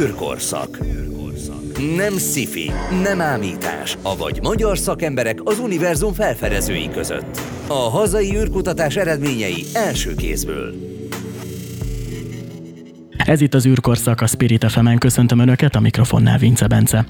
űrkorszak. Nem sci nem ámítás, avagy magyar szakemberek az univerzum felfedezői között. A hazai űrkutatás eredményei első kézből. Ez itt az űrkorszak a Spirit fm Köszöntöm Önöket, a mikrofonnál Vince Bence.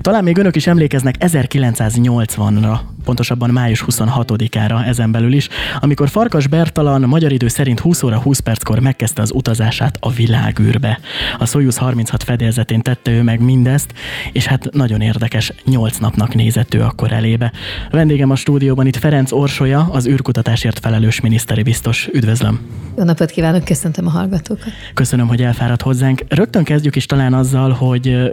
Talán még Önök is emlékeznek 1980-ra, pontosabban május 26-ára ezen belül is, amikor Farkas Bertalan magyar idő szerint 20 óra 20 perckor megkezdte az utazását a világűrbe. A Soyuz 36 fedélzetén tette ő meg mindezt, és hát nagyon érdekes, 8 napnak nézett ő akkor elébe. Vendégem a stúdióban itt Ferenc Orsolya, az űrkutatásért felelős miniszteri biztos. Üdvözlöm! Jó napot kívánok, köszöntöm a hallgatókat! Köszönöm, hogy elfáradt hozzánk. Rögtön kezdjük is talán azzal, hogy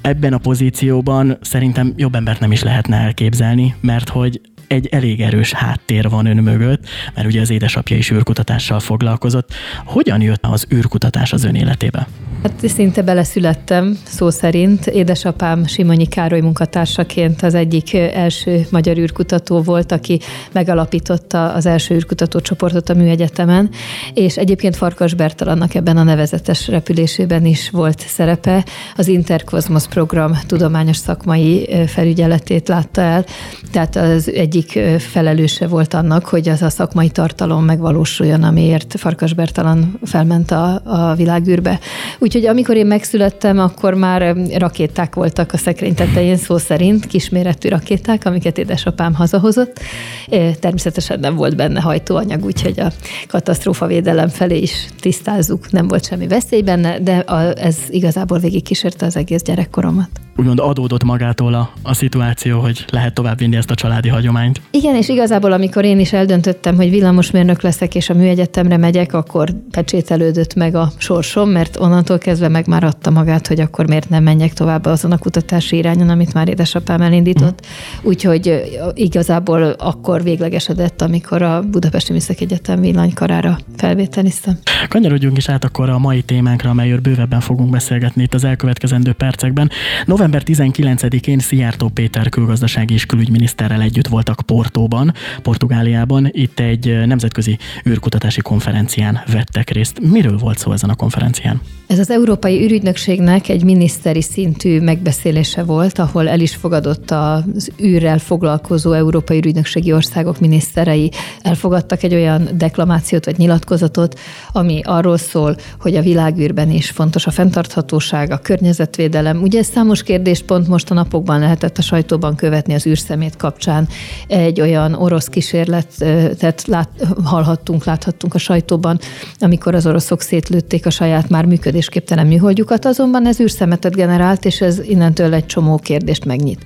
ebben a pozícióban szerintem jobb embert nem is lehetne elképzelni, mert hogy egy elég erős háttér van ön mögött, mert ugye az édesapja is űrkutatással foglalkozott. Hogyan jött az űrkutatás az ön életébe? Hát szinte beleszülettem, szó szerint. Édesapám Simonyi Károly munkatársaként az egyik első magyar űrkutató volt, aki megalapította az első űrkutató csoportot a Műegyetemen, és egyébként Farkas Bertalannak ebben a nevezetes repülésében is volt szerepe. Az Interkozmos program tudományos szakmai felügyeletét látta el, tehát az egyik felelőse volt annak, hogy az a szakmai tartalom megvalósuljon, amiért Farkas Bertalan felment a, a világűrbe. Úgyhogy amikor én megszülettem, akkor már rakéták voltak a szekrény tetején, szó szerint kisméretű rakéták, amiket édesapám hazahozott. Természetesen nem volt benne hajtóanyag, úgyhogy a katasztrófa védelem felé is tisztázzuk, nem volt semmi veszély benne, de ez igazából végig kísérte az egész gyerekkoromat úgymond adódott magától a, a szituáció, hogy lehet továbbvinni ezt a családi hagyományt. Igen, és igazából amikor én is eldöntöttem, hogy villamosmérnök leszek és a műegyetemre megyek, akkor pecsételődött meg a sorsom, mert onnantól kezdve meg már adta magát, hogy akkor miért nem menjek tovább azon a kutatási irányon, amit már édesapám elindított. Mm. Úgyhogy igazából akkor véglegesedett, amikor a Budapesti Műszaki Egyetem villanykarára felvételiztem. Kanyarodjunk is át akkor a mai témánkra, amelyről bővebben fogunk beszélgetni itt az elkövetkezendő percekben. November November 19-én Szijjártó Péter külgazdasági és külügyminiszterrel együtt voltak Portóban, Portugáliában. Itt egy nemzetközi űrkutatási konferencián vettek részt. Miről volt szó ezen a konferencián? Ez az Európai űrügynökségnek egy miniszteri szintű megbeszélése volt, ahol el is fogadott az űrrel foglalkozó Európai űrügynökségi országok miniszterei. Elfogadtak egy olyan deklamációt vagy nyilatkozatot, ami arról szól, hogy a világűrben is fontos a fenntarthatóság, a környezetvédelem. Ugye számos kérdés pont most a napokban lehetett a sajtóban követni az űrszemét kapcsán. Egy olyan orosz kísérletet lát, hallhattunk, láthattunk a sajtóban, amikor az oroszok szétlőtték a saját már működésképtelen műholdjukat, azonban ez űrszemetet generált, és ez innentől egy csomó kérdést megnyit.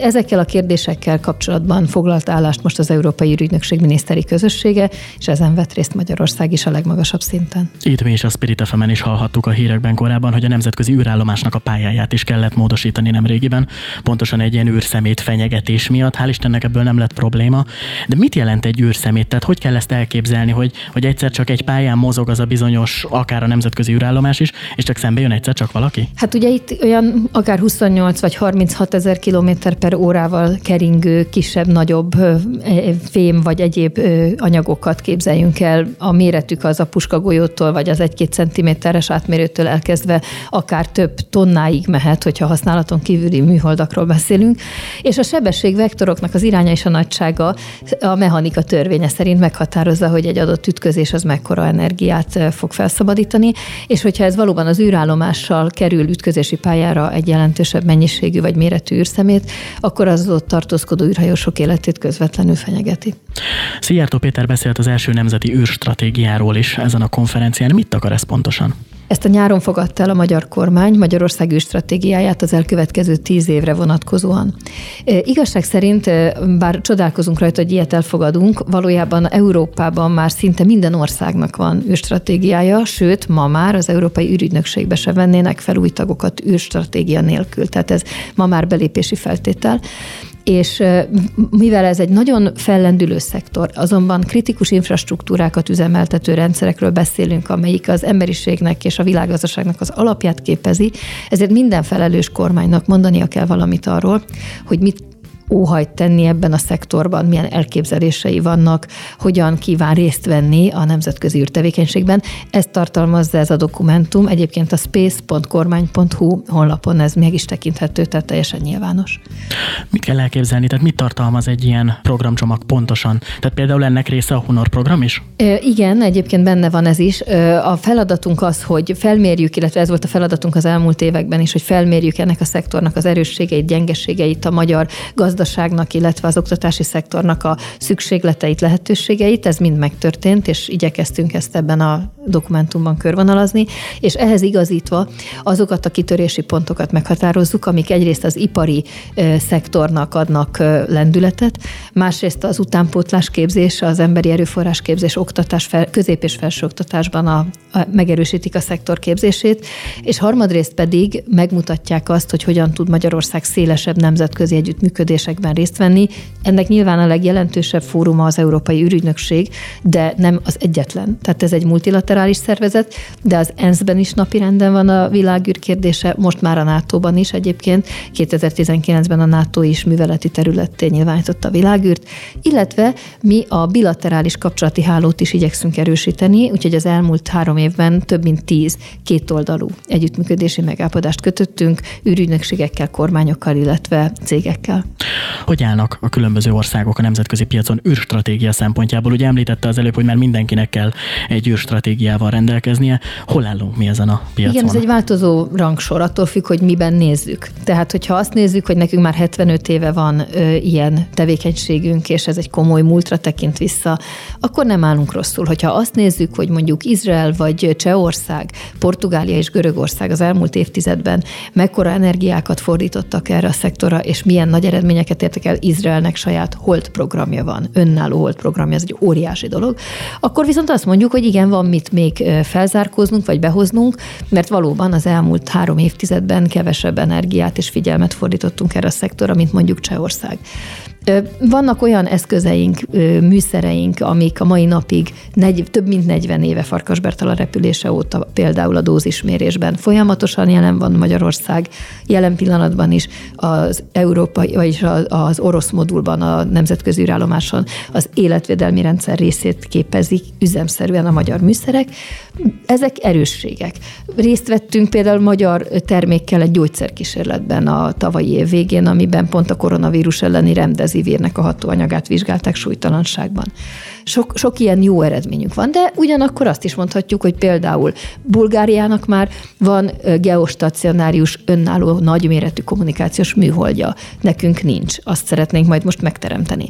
Ezekkel a kérdésekkel kapcsolatban foglalt állást most az Európai Ügynökség miniszteri közössége, és ezen vett részt Magyarország is a legmagasabb szinten. Itt mi is a Spirit fm is hallhattuk a hírekben korábban, hogy a nemzetközi űrállomásnak a pályáját is kellett módosítani nem régiben, pontosan egy ilyen űrszemét fenyegetés miatt. Hál' Istennek ebből nem lett probléma. De mit jelent egy űrszemét? Tehát hogy kell ezt elképzelni, hogy, hogy egyszer csak egy pályán mozog az a bizonyos, akár a nemzetközi űrállomás is, és csak szembe jön egyszer csak valaki? Hát ugye itt olyan akár 28 vagy 36 ezer kilométer per órával keringő kisebb-nagyobb fém vagy egyéb anyagokat képzeljünk el. A méretük az a puskagolyótól vagy az egy-két centiméteres átmérőtől elkezdve akár több tonnáig mehet, hogyha használaton kívüli műholdakról beszélünk. És a sebességvektoroknak az iránya és a nagysága a mechanika törvénye szerint meghatározza, hogy egy adott ütközés az mekkora energiát fog felszabadítani, és hogyha ez valóban az űrállomással kerül ütközési pályára egy jelentősebb mennyiségű vagy méretű űrszemét, akkor az ott tartózkodó űrhajósok életét közvetlenül fenyegeti. Szijjártó Péter beszélt az első nemzeti űrstratégiáról is ezen a konferencián. Mit akar ez pontosan? Ezt a nyáron fogadta el a magyar kormány Magyarország űrstratégiáját az elkövetkező tíz évre vonatkozóan. Igazság szerint, bár csodálkozunk rajta, hogy ilyet elfogadunk, valójában Európában már szinte minden országnak van űrstratégiája, sőt, ma már az Európai űrügynökségbe se vennének fel új tagokat űrstratégia nélkül. Tehát ez ma már belépési feltétel és mivel ez egy nagyon fellendülő szektor, azonban kritikus infrastruktúrákat üzemeltető rendszerekről beszélünk, amelyik az emberiségnek és a világgazdaságnak az alapját képezi, ezért minden felelős kormánynak mondania kell valamit arról, hogy mit óhajt tenni ebben a szektorban, milyen elképzelései vannak, hogyan kíván részt venni a nemzetközi űrtevékenységben. Ezt tartalmazza ez a dokumentum. Egyébként a space.kormány.hu honlapon ez meg is tekinthető, tehát teljesen nyilvános. Mit kell elképzelni? Tehát mit tartalmaz egy ilyen programcsomag pontosan? Tehát például ennek része a Honor program is? Igen, egyébként benne van ez is. A feladatunk az, hogy felmérjük, illetve ez volt a feladatunk az elmúlt években is, hogy felmérjük ennek a szektornak az erősségeit, gyengeségeit, a magyar gazdaságnak, illetve az oktatási szektornak a szükségleteit, lehetőségeit. Ez mind megtörtént, és igyekeztünk ezt ebben a dokumentumban körvonalazni, és ehhez igazítva azokat a kitörési pontokat meghatározzuk, amik egyrészt az ipari szektornak adnak lendületet, másrészt az utánpótlás képzés, az emberi erőforrás képzés, oktatás, fel, közép- és felsőoktatásban a, a, megerősítik a szektor képzését, és harmadrészt pedig megmutatják azt, hogy hogyan tud Magyarország szélesebb nemzetközi együttműködésekben részt venni. Ennek nyilván a legjelentősebb fóruma az Európai űrügynökség, de nem az egyetlen. Tehát ez egy multilaterális szervezet, de az ENSZ-ben is napirenden van a világűr kérdése, most már a NATO-ban is egyébként. 2019-ben a NATO is műveleti területté nyilvánította a világűrt, illetve mi a bilaterális kapcsolati hálót is igyekszünk erősíteni, úgyhogy az elmúlt három évben több mint tíz kétoldalú együttműködési megállapodást kötöttünk űrügynökségekkel, kormányokkal, illetve cégekkel. Hogy állnak a különböző országok a nemzetközi piacon űrstratégia szempontjából? Ugye említette az előbb, hogy már mindenkinek kell egy űrstratégiával rendelkeznie. Hol állunk mi ezen a piacon? Igen, ez egy változó rangsor, attól függ, hogy miben nézzük. Tehát, hogyha azt nézzük, hogy nekünk már 75 éve van ö, ilyen tevékenységünk, és ez egy komoly múltra tekint vissza, akkor nem állunk rosszul. Hogyha azt nézzük, hogy mondjuk Izrael vagy Csehország, Portugália és Görögország az elmúlt évtizedben mekkora energiákat fordítottak erre a szektora, és milyen nagy eredményeket értek el, Izraelnek saját Holt programja van, önálló Holt programja, ez egy óriási dolog, akkor viszont azt mondjuk, hogy igen, van mit még felzárkóznunk, vagy behoznunk, mert valóban az elmúlt három évtizedben kevesebb energiát és figyelmet fordítottunk erre a szektorra, mint mondjuk Csehország. Vannak olyan eszközeink, műszereink, amik a mai napig negy, több mint 40 éve Farkas Bertala repülése óta például a dózismérésben folyamatosan jelen van Magyarország, jelen pillanatban is az európai, vagyis az orosz modulban, a nemzetközi űrállomáson az életvédelmi rendszer részét képezik üzemszerűen a magyar műszerek. Ezek erősségek. Részt vettünk például magyar termékkel egy gyógyszerkísérletben a tavalyi év végén, amiben pont a koronavírus elleni remdezivírnek a hatóanyagát vizsgálták súlytalanságban. Sok, sok ilyen jó eredményünk van, de ugyanakkor azt is mondhatjuk, hogy például Bulgáriának már van geostacionárius önálló nagyméretű kommunikációs műholdja, nekünk nincs. Azt szeretnénk majd most megteremteni.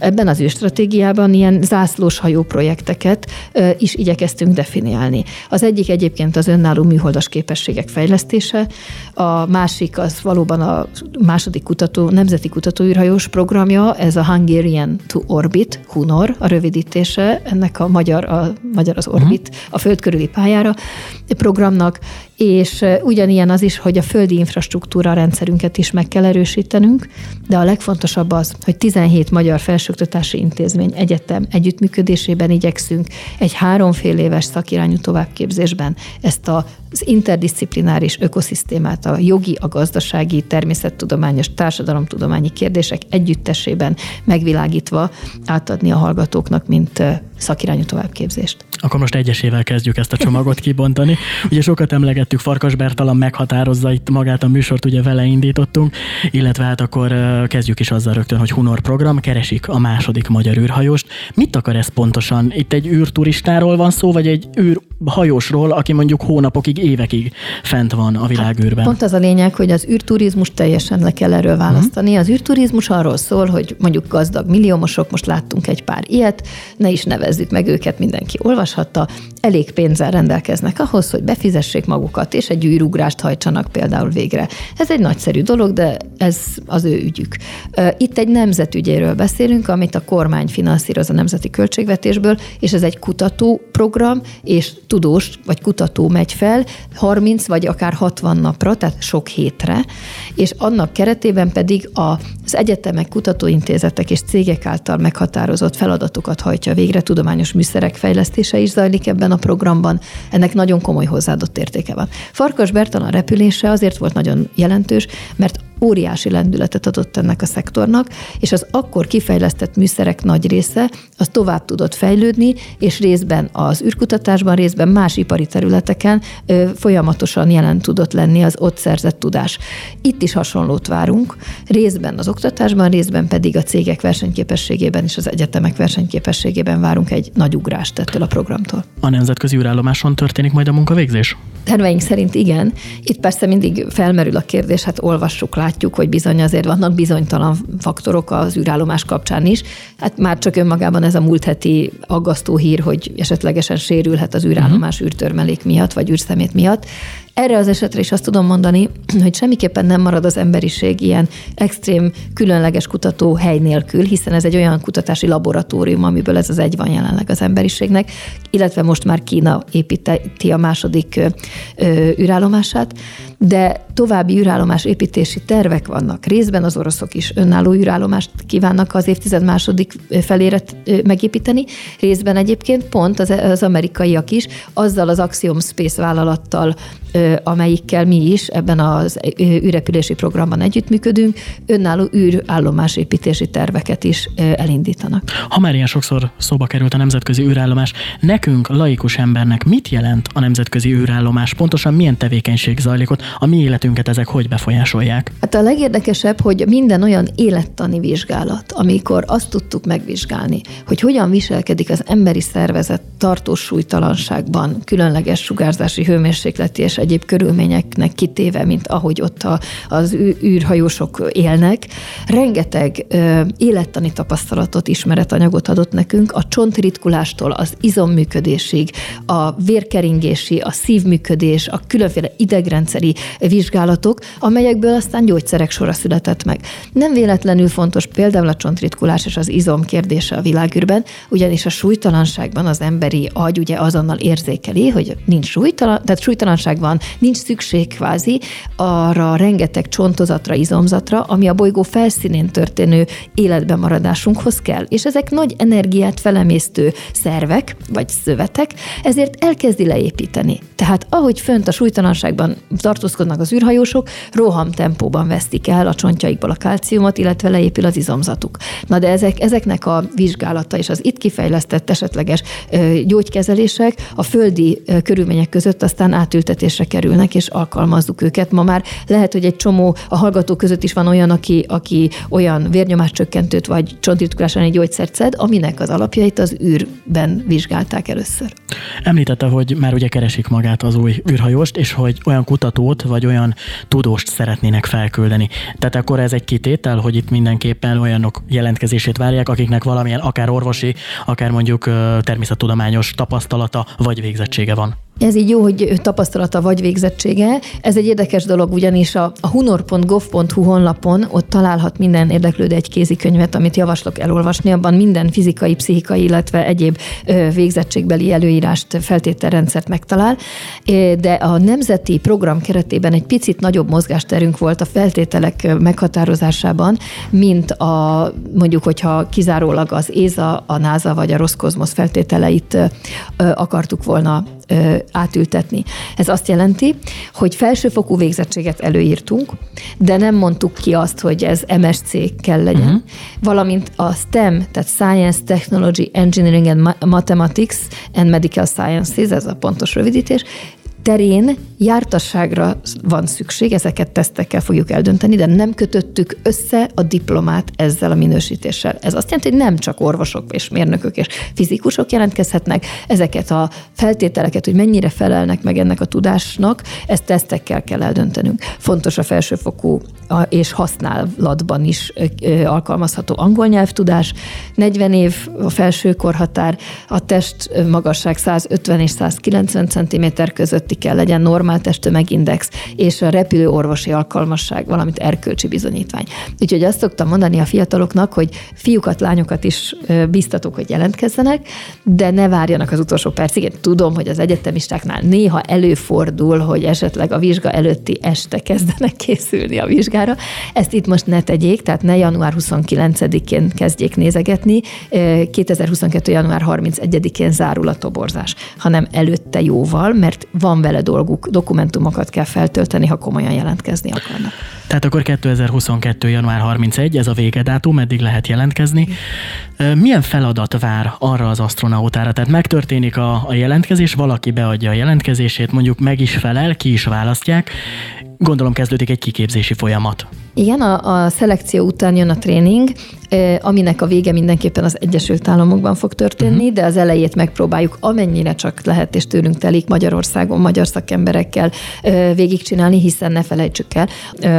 Ebben az stratégiában ilyen zászlós hajó projekteket is igyekeztünk definiálni. Az egyik egyébként az önálló műholdas képességek fejlesztése, a másik az valóban a második kutató, nemzeti kutatóűrhajós programja, ez a Hungarian to Orbit, HUNOR, a rövidítése, ennek a magyar, a magyar az Orbit, uh-huh. a föld körüli pályára programnak, és ugyanilyen az is, hogy a földi infrastruktúra rendszerünket is meg kell erősítenünk, de a legfontosabb az, hogy 17 magyar felsőoktatási intézmény egyetem együttműködésében igyekszünk egy háromfél éves szakirányú továbbképzésben ezt a az interdisziplináris ökoszisztémát, a jogi, a gazdasági, természettudományos, társadalomtudományi kérdések együttesében megvilágítva átadni a hallgatóknak, mint szakirányú továbbképzést. Akkor most egyesével kezdjük ezt a csomagot kibontani. Ugye sokat emlegettük, Farkas Bertalan meghatározza itt magát a műsort, ugye vele indítottunk, illetve hát akkor kezdjük is azzal rögtön, hogy Hunor program, keresik a második magyar űrhajóst. Mit akar ez pontosan? Itt egy űrturistáról van szó, vagy egy űrhajósról, aki mondjuk hónapokig, évekig fent van a világűrben? Pont az a lényeg, hogy az űrturizmus teljesen le kell erről választani. Az űrturizmus arról szól, hogy mondjuk gazdag milliómosok, most láttunk egy pár ilyet, ne is nevezzük meg őket, mindenki olvashatta, elég pénzzel rendelkeznek ahhoz, hogy befizessék magukat, és egy űrugrást hajtsanak például végre. Ez egy nagyszerű dolog, de ez az ő ügyük. Itt egy nemzetügyéről beszélünk, amit a kormány finanszíroz a nemzeti költségvetésből, és ez egy kutatóprogram, és tudós vagy kutató megy fel 30 vagy akár 60 napra, tehát sok hétre, és annak keretében pedig az egyetemek, kutatóintézetek és cégek által meghatározott feladatokat hajtja végre, tudományos műszerek fejlesztése is zajlik ebben a programban, ennek nagyon komoly hozzáadott értéke van. Farkas Bertalan repülése azért volt nagyon jelentős, mert óriási lendületet adott ennek a szektornak, és az akkor kifejlesztett műszerek nagy része az tovább tudott fejlődni, és részben az űrkutatásban, részben más ipari területeken folyamatosan jelen tudott lenni az ott szerzett tudás. Itt is hasonlót várunk, részben az oktatásban, részben pedig a cégek versenyképességében és az egyetemek versenyképességében várunk egy nagy ugrást ettől a programtól. A nemzetközi űrállomáson történik majd a munkavégzés? Terveink szerint igen. Itt persze mindig felmerül a kérdés, hát olvassuk, látjuk, hogy bizony azért vannak bizonytalan faktorok az űrállomás kapcsán is. Hát már csak önmagában ez a múlt heti aggasztó hír, hogy esetlegesen sérülhet az űrállomás uh-huh. űrtörmelék miatt, vagy űrszemét miatt. Erre az esetre is azt tudom mondani, hogy semmiképpen nem marad az emberiség ilyen extrém, különleges kutató hely nélkül, hiszen ez egy olyan kutatási laboratórium, amiből ez az egy van jelenleg az emberiségnek, illetve most már Kína építi a második űrállomását, de további űrállomás építési tervek vannak. Részben az oroszok is önálló űrállomást kívánnak az évtized második felére megépíteni, részben egyébként pont az, az amerikaiak is azzal az Axiom Space vállalattal amelyikkel mi is ebben az űrrepülési programban együttműködünk, önálló űrállomásépítési terveket is elindítanak. Ha már ilyen sokszor szóba került a nemzetközi űrállomás, nekünk, laikus embernek mit jelent a nemzetközi űrállomás? Pontosan milyen tevékenység zajlik ott? A mi életünket ezek hogy befolyásolják? Hát a legérdekesebb, hogy minden olyan élettani vizsgálat, amikor azt tudtuk megvizsgálni, hogy hogyan viselkedik az emberi szervezet tartós súlytalanságban, különleges sugárzási hőmérsékleti és egyéb körülményeknek kitéve, mint ahogy ott a, az űrhajósok élnek. Rengeteg ö, élettani tapasztalatot, ismeretanyagot adott nekünk, a csontritkulástól az izomműködésig, a vérkeringési, a szívműködés, a különféle idegrendszeri vizsgálatok, amelyekből aztán gyógyszerek sora született meg. Nem véletlenül fontos például a csontritkulás és az izom kérdése a világűrben, ugyanis a súlytalanságban az emberi agy ugye azonnal érzékeli, hogy nincs súlytalan, tehát súlytalanság van, van, nincs szükség kvázi arra rengeteg csontozatra, izomzatra, ami a bolygó felszínén történő életben maradásunkhoz kell. És ezek nagy energiát felemésztő szervek, vagy szövetek, ezért elkezdi leépíteni. Tehát ahogy fönt a súlytalanságban tartózkodnak az űrhajósok, roham tempóban vesztik el a csontjaikból a kalciumot, illetve leépül az izomzatuk. Na de ezek, ezeknek a vizsgálata és az itt kifejlesztett esetleges gyógykezelések a földi körülmények között aztán átültetésre rendelkezésre kerülnek, és alkalmazzuk őket. Ma már lehet, hogy egy csomó a hallgatók között is van olyan, aki, aki olyan vérnyomáscsökkentőt vagy csontritkulás egy gyógyszert szed, aminek az alapjait az űrben vizsgálták először. Említette, hogy már ugye keresik magát az új űrhajóst, és hogy olyan kutatót vagy olyan tudóst szeretnének felküldeni. Tehát akkor ez egy kitétel, hogy itt mindenképpen olyanok jelentkezését várják, akiknek valamilyen akár orvosi, akár mondjuk természettudományos tapasztalata vagy végzettsége van. Ez így jó, hogy tapasztalata vagy végzettsége. Ez egy érdekes dolog, ugyanis a, a hunor.gov.hu honlapon ott találhat minden érdeklődő egy kézikönyvet, amit javaslok elolvasni. Abban minden fizikai, pszichikai, illetve egyéb végzettségbeli előírást, feltételrendszert megtalál. De a nemzeti program keretében egy picit nagyobb mozgásterünk volt a feltételek meghatározásában, mint a mondjuk, hogyha kizárólag az ÉZA, a NASA vagy a Roszkozmosz feltételeit akartuk volna átültetni. Ez azt jelenti, hogy felsőfokú végzettséget előírtunk, de nem mondtuk ki azt, hogy ez MSC kell legyen, uh-huh. valamint a STEM, tehát Science, Technology, Engineering and Mathematics and Medical Sciences, ez a pontos rövidítés, terén jártasságra van szükség, ezeket tesztekkel fogjuk eldönteni, de nem kötöttük össze a diplomát ezzel a minősítéssel. Ez azt jelenti, hogy nem csak orvosok és mérnökök és fizikusok jelentkezhetnek, ezeket a feltételeket, hogy mennyire felelnek meg ennek a tudásnak, ezt tesztekkel kell eldöntenünk. Fontos a felsőfokú és használatban is alkalmazható angol nyelvtudás, 40 év a felső korhatár, a test magasság 150 és 190 cm közötti kell legyen normál testtömegindex, és a repülő orvosi alkalmasság, valamint erkölcsi bizonyítvány. Úgyhogy azt szoktam mondani a fiataloknak, hogy fiúkat, lányokat is biztatok, hogy jelentkezzenek, de ne várjanak az utolsó percig. Én tudom, hogy az egyetemistáknál néha előfordul, hogy esetleg a vizsga előtti este kezdenek készülni a vizsgára. Ezt itt most ne tegyék, tehát ne január 29-én kezdjék nézegetni, 2022. január 31-én zárul a toborzás, hanem előtte jóval, mert van vele dolguk, dokumentumokat kell feltölteni, ha komolyan jelentkezni akarnak. Tehát akkor 2022. január 31, ez a végedátum, eddig lehet jelentkezni. Milyen feladat vár arra az astronautára? Tehát megtörténik a, a jelentkezés, valaki beadja a jelentkezését, mondjuk meg is felel, ki is választják, Gondolom kezdődik egy kiképzési folyamat. Igen, a, a szelekció után jön a tréning, aminek a vége mindenképpen az Egyesült Államokban fog történni, uh-huh. de az elejét megpróbáljuk amennyire csak lehet, és tőlünk telik Magyarországon, magyar szakemberekkel végigcsinálni, hiszen ne felejtsük el,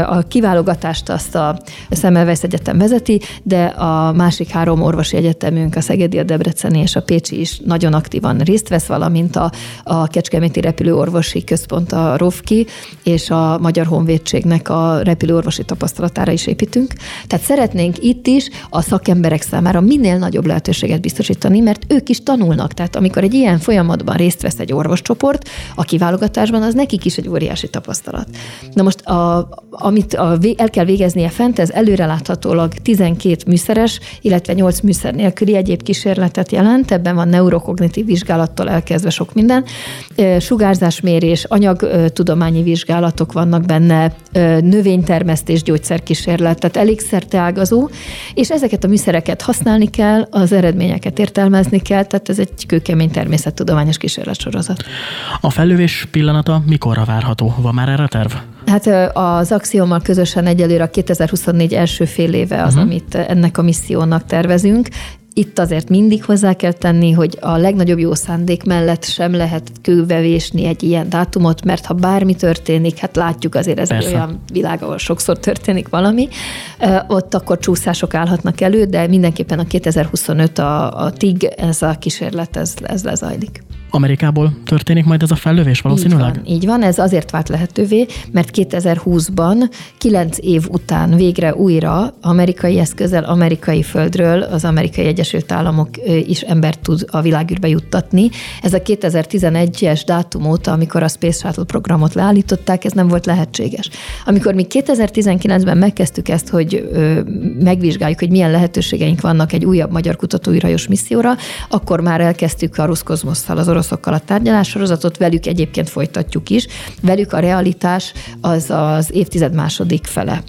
a kiválogatást azt a Szemmelweis Egyetem vezeti, de a másik három orvosi egyetemünk, a Szegedi, a Debreceni és a Pécsi is nagyon aktívan részt vesz, valamint a, a Kecskeméti Repülőorvosi Központ, a ROFKI, és a Magyar Honvédségnek a repülőorvosi tapasztalatára is építünk. Tehát szeretnénk itt is a szakemberek számára minél nagyobb lehetőséget biztosítani, mert ők is tanulnak. Tehát amikor egy ilyen folyamatban részt vesz egy orvoscsoport, a kiválogatásban az nekik is egy óriási tapasztalat. Na most, a, amit a, el kell végeznie fent, ez előreláthatólag 12 műszeres, illetve 8 műszer nélküli egyéb kísérletet jelent, ebben van neurokognitív vizsgálattól elkezdve sok minden, sugárzásmérés, anyagtudományi vizsgálatok vannak benne, növénytermesztés, gyógyszerkísérlet, tehát elég szerteágazó, és ezeket a műszereket használni kell, az eredményeket értelmezni kell, tehát ez egy kőkemény természettudományos kísérletsorozat. A fellövés pillanata mikorra várható? Van már erre terv? Hát az Axiommal közösen egyelőre a 2024 első fél éve az, uh-huh. amit ennek a missziónak tervezünk. Itt azért mindig hozzá kell tenni, hogy a legnagyobb jó szándék mellett sem lehet kővevésni egy ilyen dátumot, mert ha bármi történik, hát látjuk azért ez Persze. egy olyan világ, ahol sokszor történik valami, ott akkor csúszások állhatnak elő, de mindenképpen a 2025 a, a TIG, ez a kísérlet, ez, ez lezajlik. Amerikából történik majd ez a fellövés valószínűleg? Így van, így van, ez azért vált lehetővé, mert 2020-ban, kilenc év után végre újra amerikai eszközzel, amerikai földről az amerikai Egyesült Államok is embert tud a világűrbe juttatni. Ez a 2011-es dátum óta, amikor a Space Shuttle programot leállították, ez nem volt lehetséges. Amikor mi 2019-ben megkezdtük ezt, hogy megvizsgáljuk, hogy milyen lehetőségeink vannak egy újabb magyar kutatóirajos misszióra, akkor már elkezdtük a Ruszkozmosszal, az orosz oroszokkal a tárgyalássorozatot, velük egyébként folytatjuk is. Velük a realitás az az évtized második fele.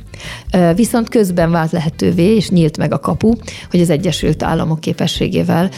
Viszont közben vált lehetővé, és nyílt meg a kapu, hogy az Egyesült Államok képességével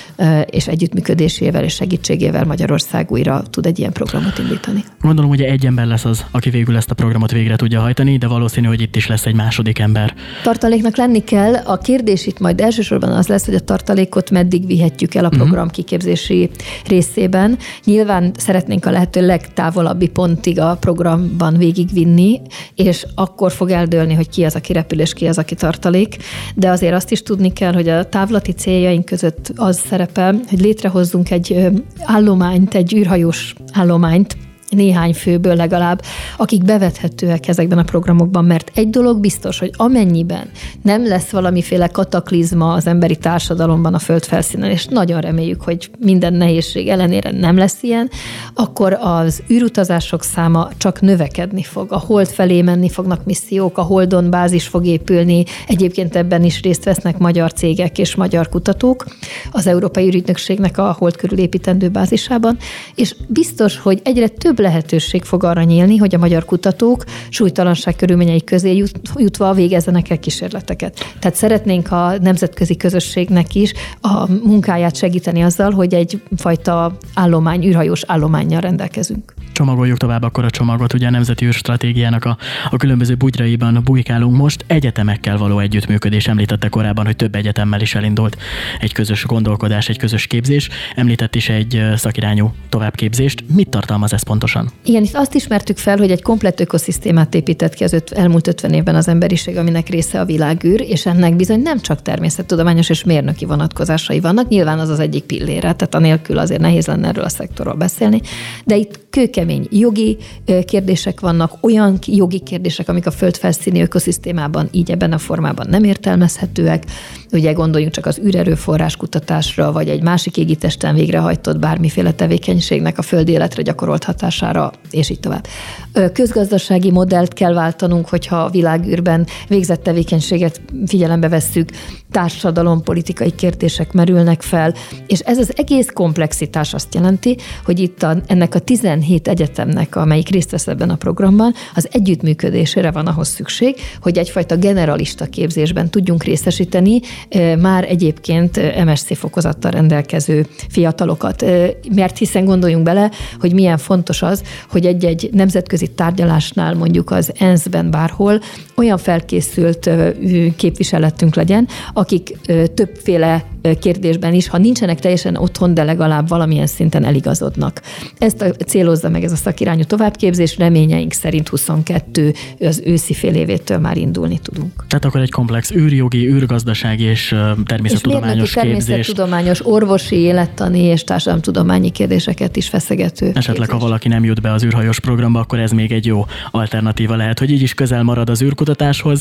és együttműködésével és segítségével Magyarország újra tud egy ilyen programot indítani. Gondolom, hogy egy ember lesz az, aki végül ezt a programot végre tudja hajtani, de valószínű, hogy itt is lesz egy második ember. Tartaléknak lenni kell. A kérdés itt majd elsősorban az lesz, hogy a tartalékot meddig vihetjük el a mhm. program kiképzési részében. Nyilván szeretnénk a lehető legtávolabbi pontig a programban végigvinni, és akkor fog eldőlni, hogy ki az, aki repül, és ki az, aki tartalék, de azért azt is tudni kell, hogy a távlati céljaink között az szerepel, hogy létrehozzunk egy állományt, egy űrhajós állományt, néhány főből legalább, akik bevethetőek ezekben a programokban, mert egy dolog biztos, hogy amennyiben nem lesz valamiféle kataklizma az emberi társadalomban a föld felszínen, és nagyon reméljük, hogy minden nehézség ellenére nem lesz ilyen, akkor az űrutazások száma csak növekedni fog. A hold felé menni fognak missziók, a holdon bázis fog épülni, egyébként ebben is részt vesznek magyar cégek és magyar kutatók az Európai Ürügynökségnek a hold körül építendő bázisában, és biztos, hogy egyre több lehetőség fog arra nyílni, hogy a magyar kutatók súlytalanság körülményei közé jut, jutva végezzenek el kísérleteket. Tehát szeretnénk a nemzetközi közösségnek is a munkáját segíteni azzal, hogy egyfajta állomány, űrhajós állományjal rendelkezünk csomagoljuk tovább akkor a csomagot. Ugye a Nemzeti űrstratégiának a, a különböző bugyraiban bujkálunk most. Egyetemekkel való együttműködés. Említette korábban, hogy több egyetemmel is elindult egy közös gondolkodás, egy közös képzés. Említett is egy szakirányú továbbképzést. Mit tartalmaz ez pontosan? Igen, itt azt ismertük fel, hogy egy komplett ökoszisztémát épített ki az öt, elmúlt 50 évben az emberiség, aminek része a világűr, és ennek bizony nem csak természettudományos és mérnöki vonatkozásai vannak. Nyilván az az egyik pillére, tehát anélkül azért nehéz lenne erről a szektorról beszélni, de itt kőke kemény jogi kérdések vannak, olyan jogi kérdések, amik a földfelszíni ökoszisztémában így ebben a formában nem értelmezhetőek. Ugye gondoljunk csak az űrerőforrás kutatásra, vagy egy másik égitesten végrehajtott bármiféle tevékenységnek a föld életre gyakorolt hatására, és így tovább. Közgazdasági modellt kell váltanunk, hogyha a világűrben végzett tevékenységet figyelembe vesszük, társadalompolitikai kérdések merülnek fel, és ez az egész komplexitás azt jelenti, hogy itt a, ennek a 17 egyetemnek, amelyik részt vesz ebben a programban, az együttműködésére van ahhoz szükség, hogy egyfajta generalista képzésben tudjunk részesíteni már egyébként MSC fokozattal rendelkező fiatalokat. Mert hiszen gondoljunk bele, hogy milyen fontos az, hogy egy-egy nemzetközi tárgyalásnál mondjuk az ENSZ-ben bárhol olyan felkészült képviseletünk legyen, akik többféle kérdésben is, ha nincsenek teljesen otthon, de legalább valamilyen szinten eligazodnak. Ezt a, célozza meg ez a szakirányú továbbképzés, reményeink szerint 22 az őszi fél évétől már indulni tudunk. Tehát akkor egy komplex űrjogi, űrgazdasági és természettudományos és képzés. természettudományos, orvosi, élettani és társadalomtudományi kérdéseket is feszegető. Esetleg, képzés. ha valaki nem jut be az űrhajós programba, akkor ez még egy jó alternatíva lehet, hogy így is közel marad az űrkutatáshoz.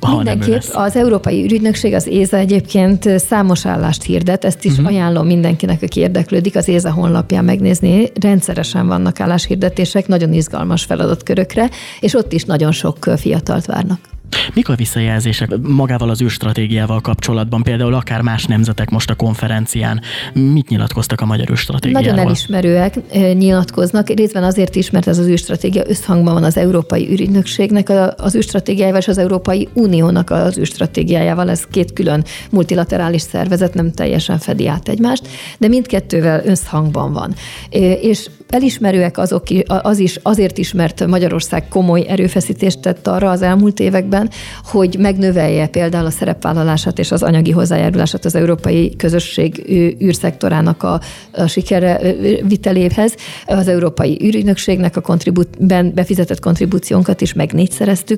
Ha Mindenképp az Európai Ürügynökség, az ÉZA egyébként számos állást hirdet, ezt is uh-huh. ajánlom mindenkinek, aki érdeklődik, az ÉZA honlapján megnézni. Rendszeresen vannak álláshirdetések, nagyon izgalmas feladatkörökre, és ott is nagyon sok fiatalt várnak. Mik a visszajelzések magával az űrstratégiával kapcsolatban, például akár más nemzetek most a konferencián? Mit nyilatkoztak a magyar űrstratégiával? Nagyon elismerőek nyilatkoznak, részben azért is, mert ez az űrstratégia összhangban van az Európai űrügynökségnek az űrstratégiájával és az Európai Uniónak az űrstratégiájával. Ez két külön multilaterális szervezet, nem teljesen fedi át egymást, de mindkettővel összhangban van. És elismerőek azok, az is azért is, mert Magyarország komoly erőfeszítést tett arra az elmúlt években, hogy megnövelje például a szerepvállalását és az anyagi hozzájárulását az európai közösség űrszektorának a, a sikere viteléhez. Az Európai űrügynökségnek a kontribú- befizetett kontribúciónkat is meg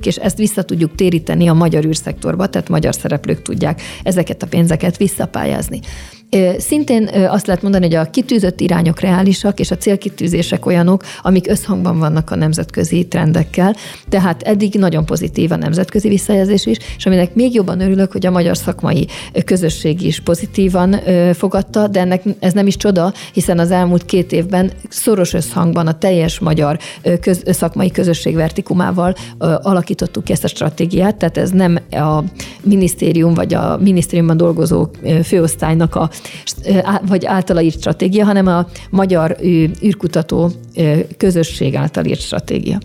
és ezt vissza tudjuk téríteni a magyar űrszektorba, tehát magyar szereplők tudják ezeket a pénzeket visszapályázni. Szintén azt lehet mondani, hogy a kitűzött irányok reálisak, és a célkitűzések olyanok, amik összhangban vannak a nemzetközi trendekkel. Tehát eddig nagyon pozitív a nemzetközi visszajelzés is, és aminek még jobban örülök, hogy a magyar szakmai közösség is pozitívan fogadta, de ennek ez nem is csoda, hiszen az elmúlt két évben szoros összhangban a teljes magyar köz, szakmai közösség vertikumával alakítottuk ki ezt a stratégiát, tehát ez nem a minisztérium vagy a minisztériumban dolgozó főosztálynak a vagy általa írt stratégia, hanem a magyar űrkutató közösség által írt stratégia.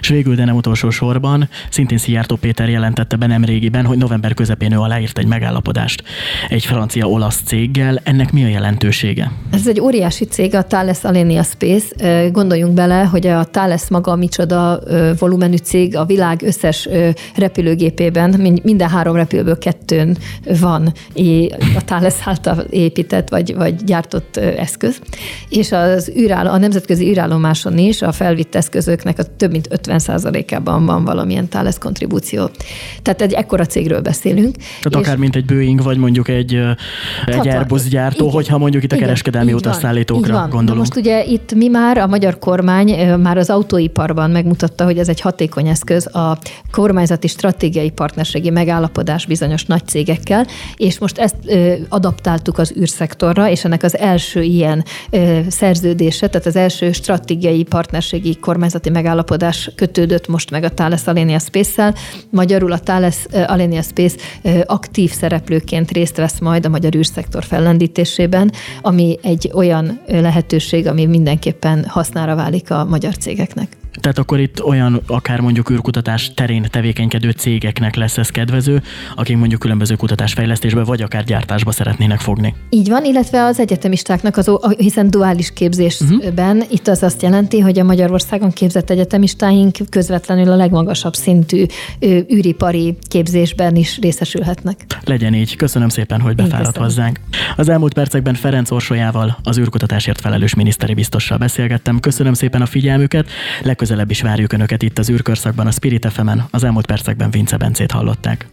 És végül, de nem utolsó sorban, szintén Szijjártó Péter jelentette be nem régiben, hogy november közepén ő aláírt egy megállapodást egy francia-olasz céggel. Ennek mi a jelentősége? Ez egy óriási cég, a Thales Alenia Space. Gondoljunk bele, hogy a Thales maga micsoda volumenű cég a világ összes repülőgépében, minden három repülőből kettőn van a Thales által épített vagy, vagy gyártott eszköz. És az űráll, a nemzetközi űrállomáson is a felvitt eszközöknek a több mint 50%-ában van valamilyen Thales kontribúció. Tehát egy ekkora cégről beszélünk. Tehát akár mint egy Boeing, vagy mondjuk egy, egy Airbus gyártó, igen, hogyha mondjuk itt a igen, kereskedelmi utasszállítókra gondolunk. Most ugye itt mi már, a magyar kormány már az autóiparban megmutatta, hogy ez egy hatékony eszköz a kormányzati stratégiai partnerségi megállapodás bizonyos nagy cégekkel, és most ezt adaptáltuk az űrszektorra, és ennek az első ilyen szerződése, tehát az első stratégiai partnerségi kormányzati megállapodás kötődött most meg a Thales Alenia Space-szel. Magyarul a Thales Alenia Space aktív szereplőként részt vesz majd a magyar űrszektor fellendítésében, ami egy olyan lehetőség, ami mindenképpen hasznára válik a magyar cégeknek. Tehát akkor itt olyan akár mondjuk űrkutatás terén tevékenykedő cégeknek lesz ez kedvező, akik mondjuk különböző kutatásfejlesztésbe vagy akár gyártásba szeretnének fogni. Így van, illetve az egyetemistáknak, az, hiszen duális képzésben uh-huh. itt az azt jelenti, hogy a Magyarországon képzett egyetemistáink közvetlenül a legmagasabb szintű űripari képzésben is részesülhetnek. Legyen így. Köszönöm szépen, hogy befáradt hozzánk. Az elmúlt percekben Ferenc Orsolyával, az űrkutatásért felelős miniszteri biztossal beszélgettem. Köszönöm szépen a figyelmüket. Legközelebb is várjuk Önöket itt az űrkörszakban, a Spirit fm Az elmúlt percekben Vince Bencét hallották.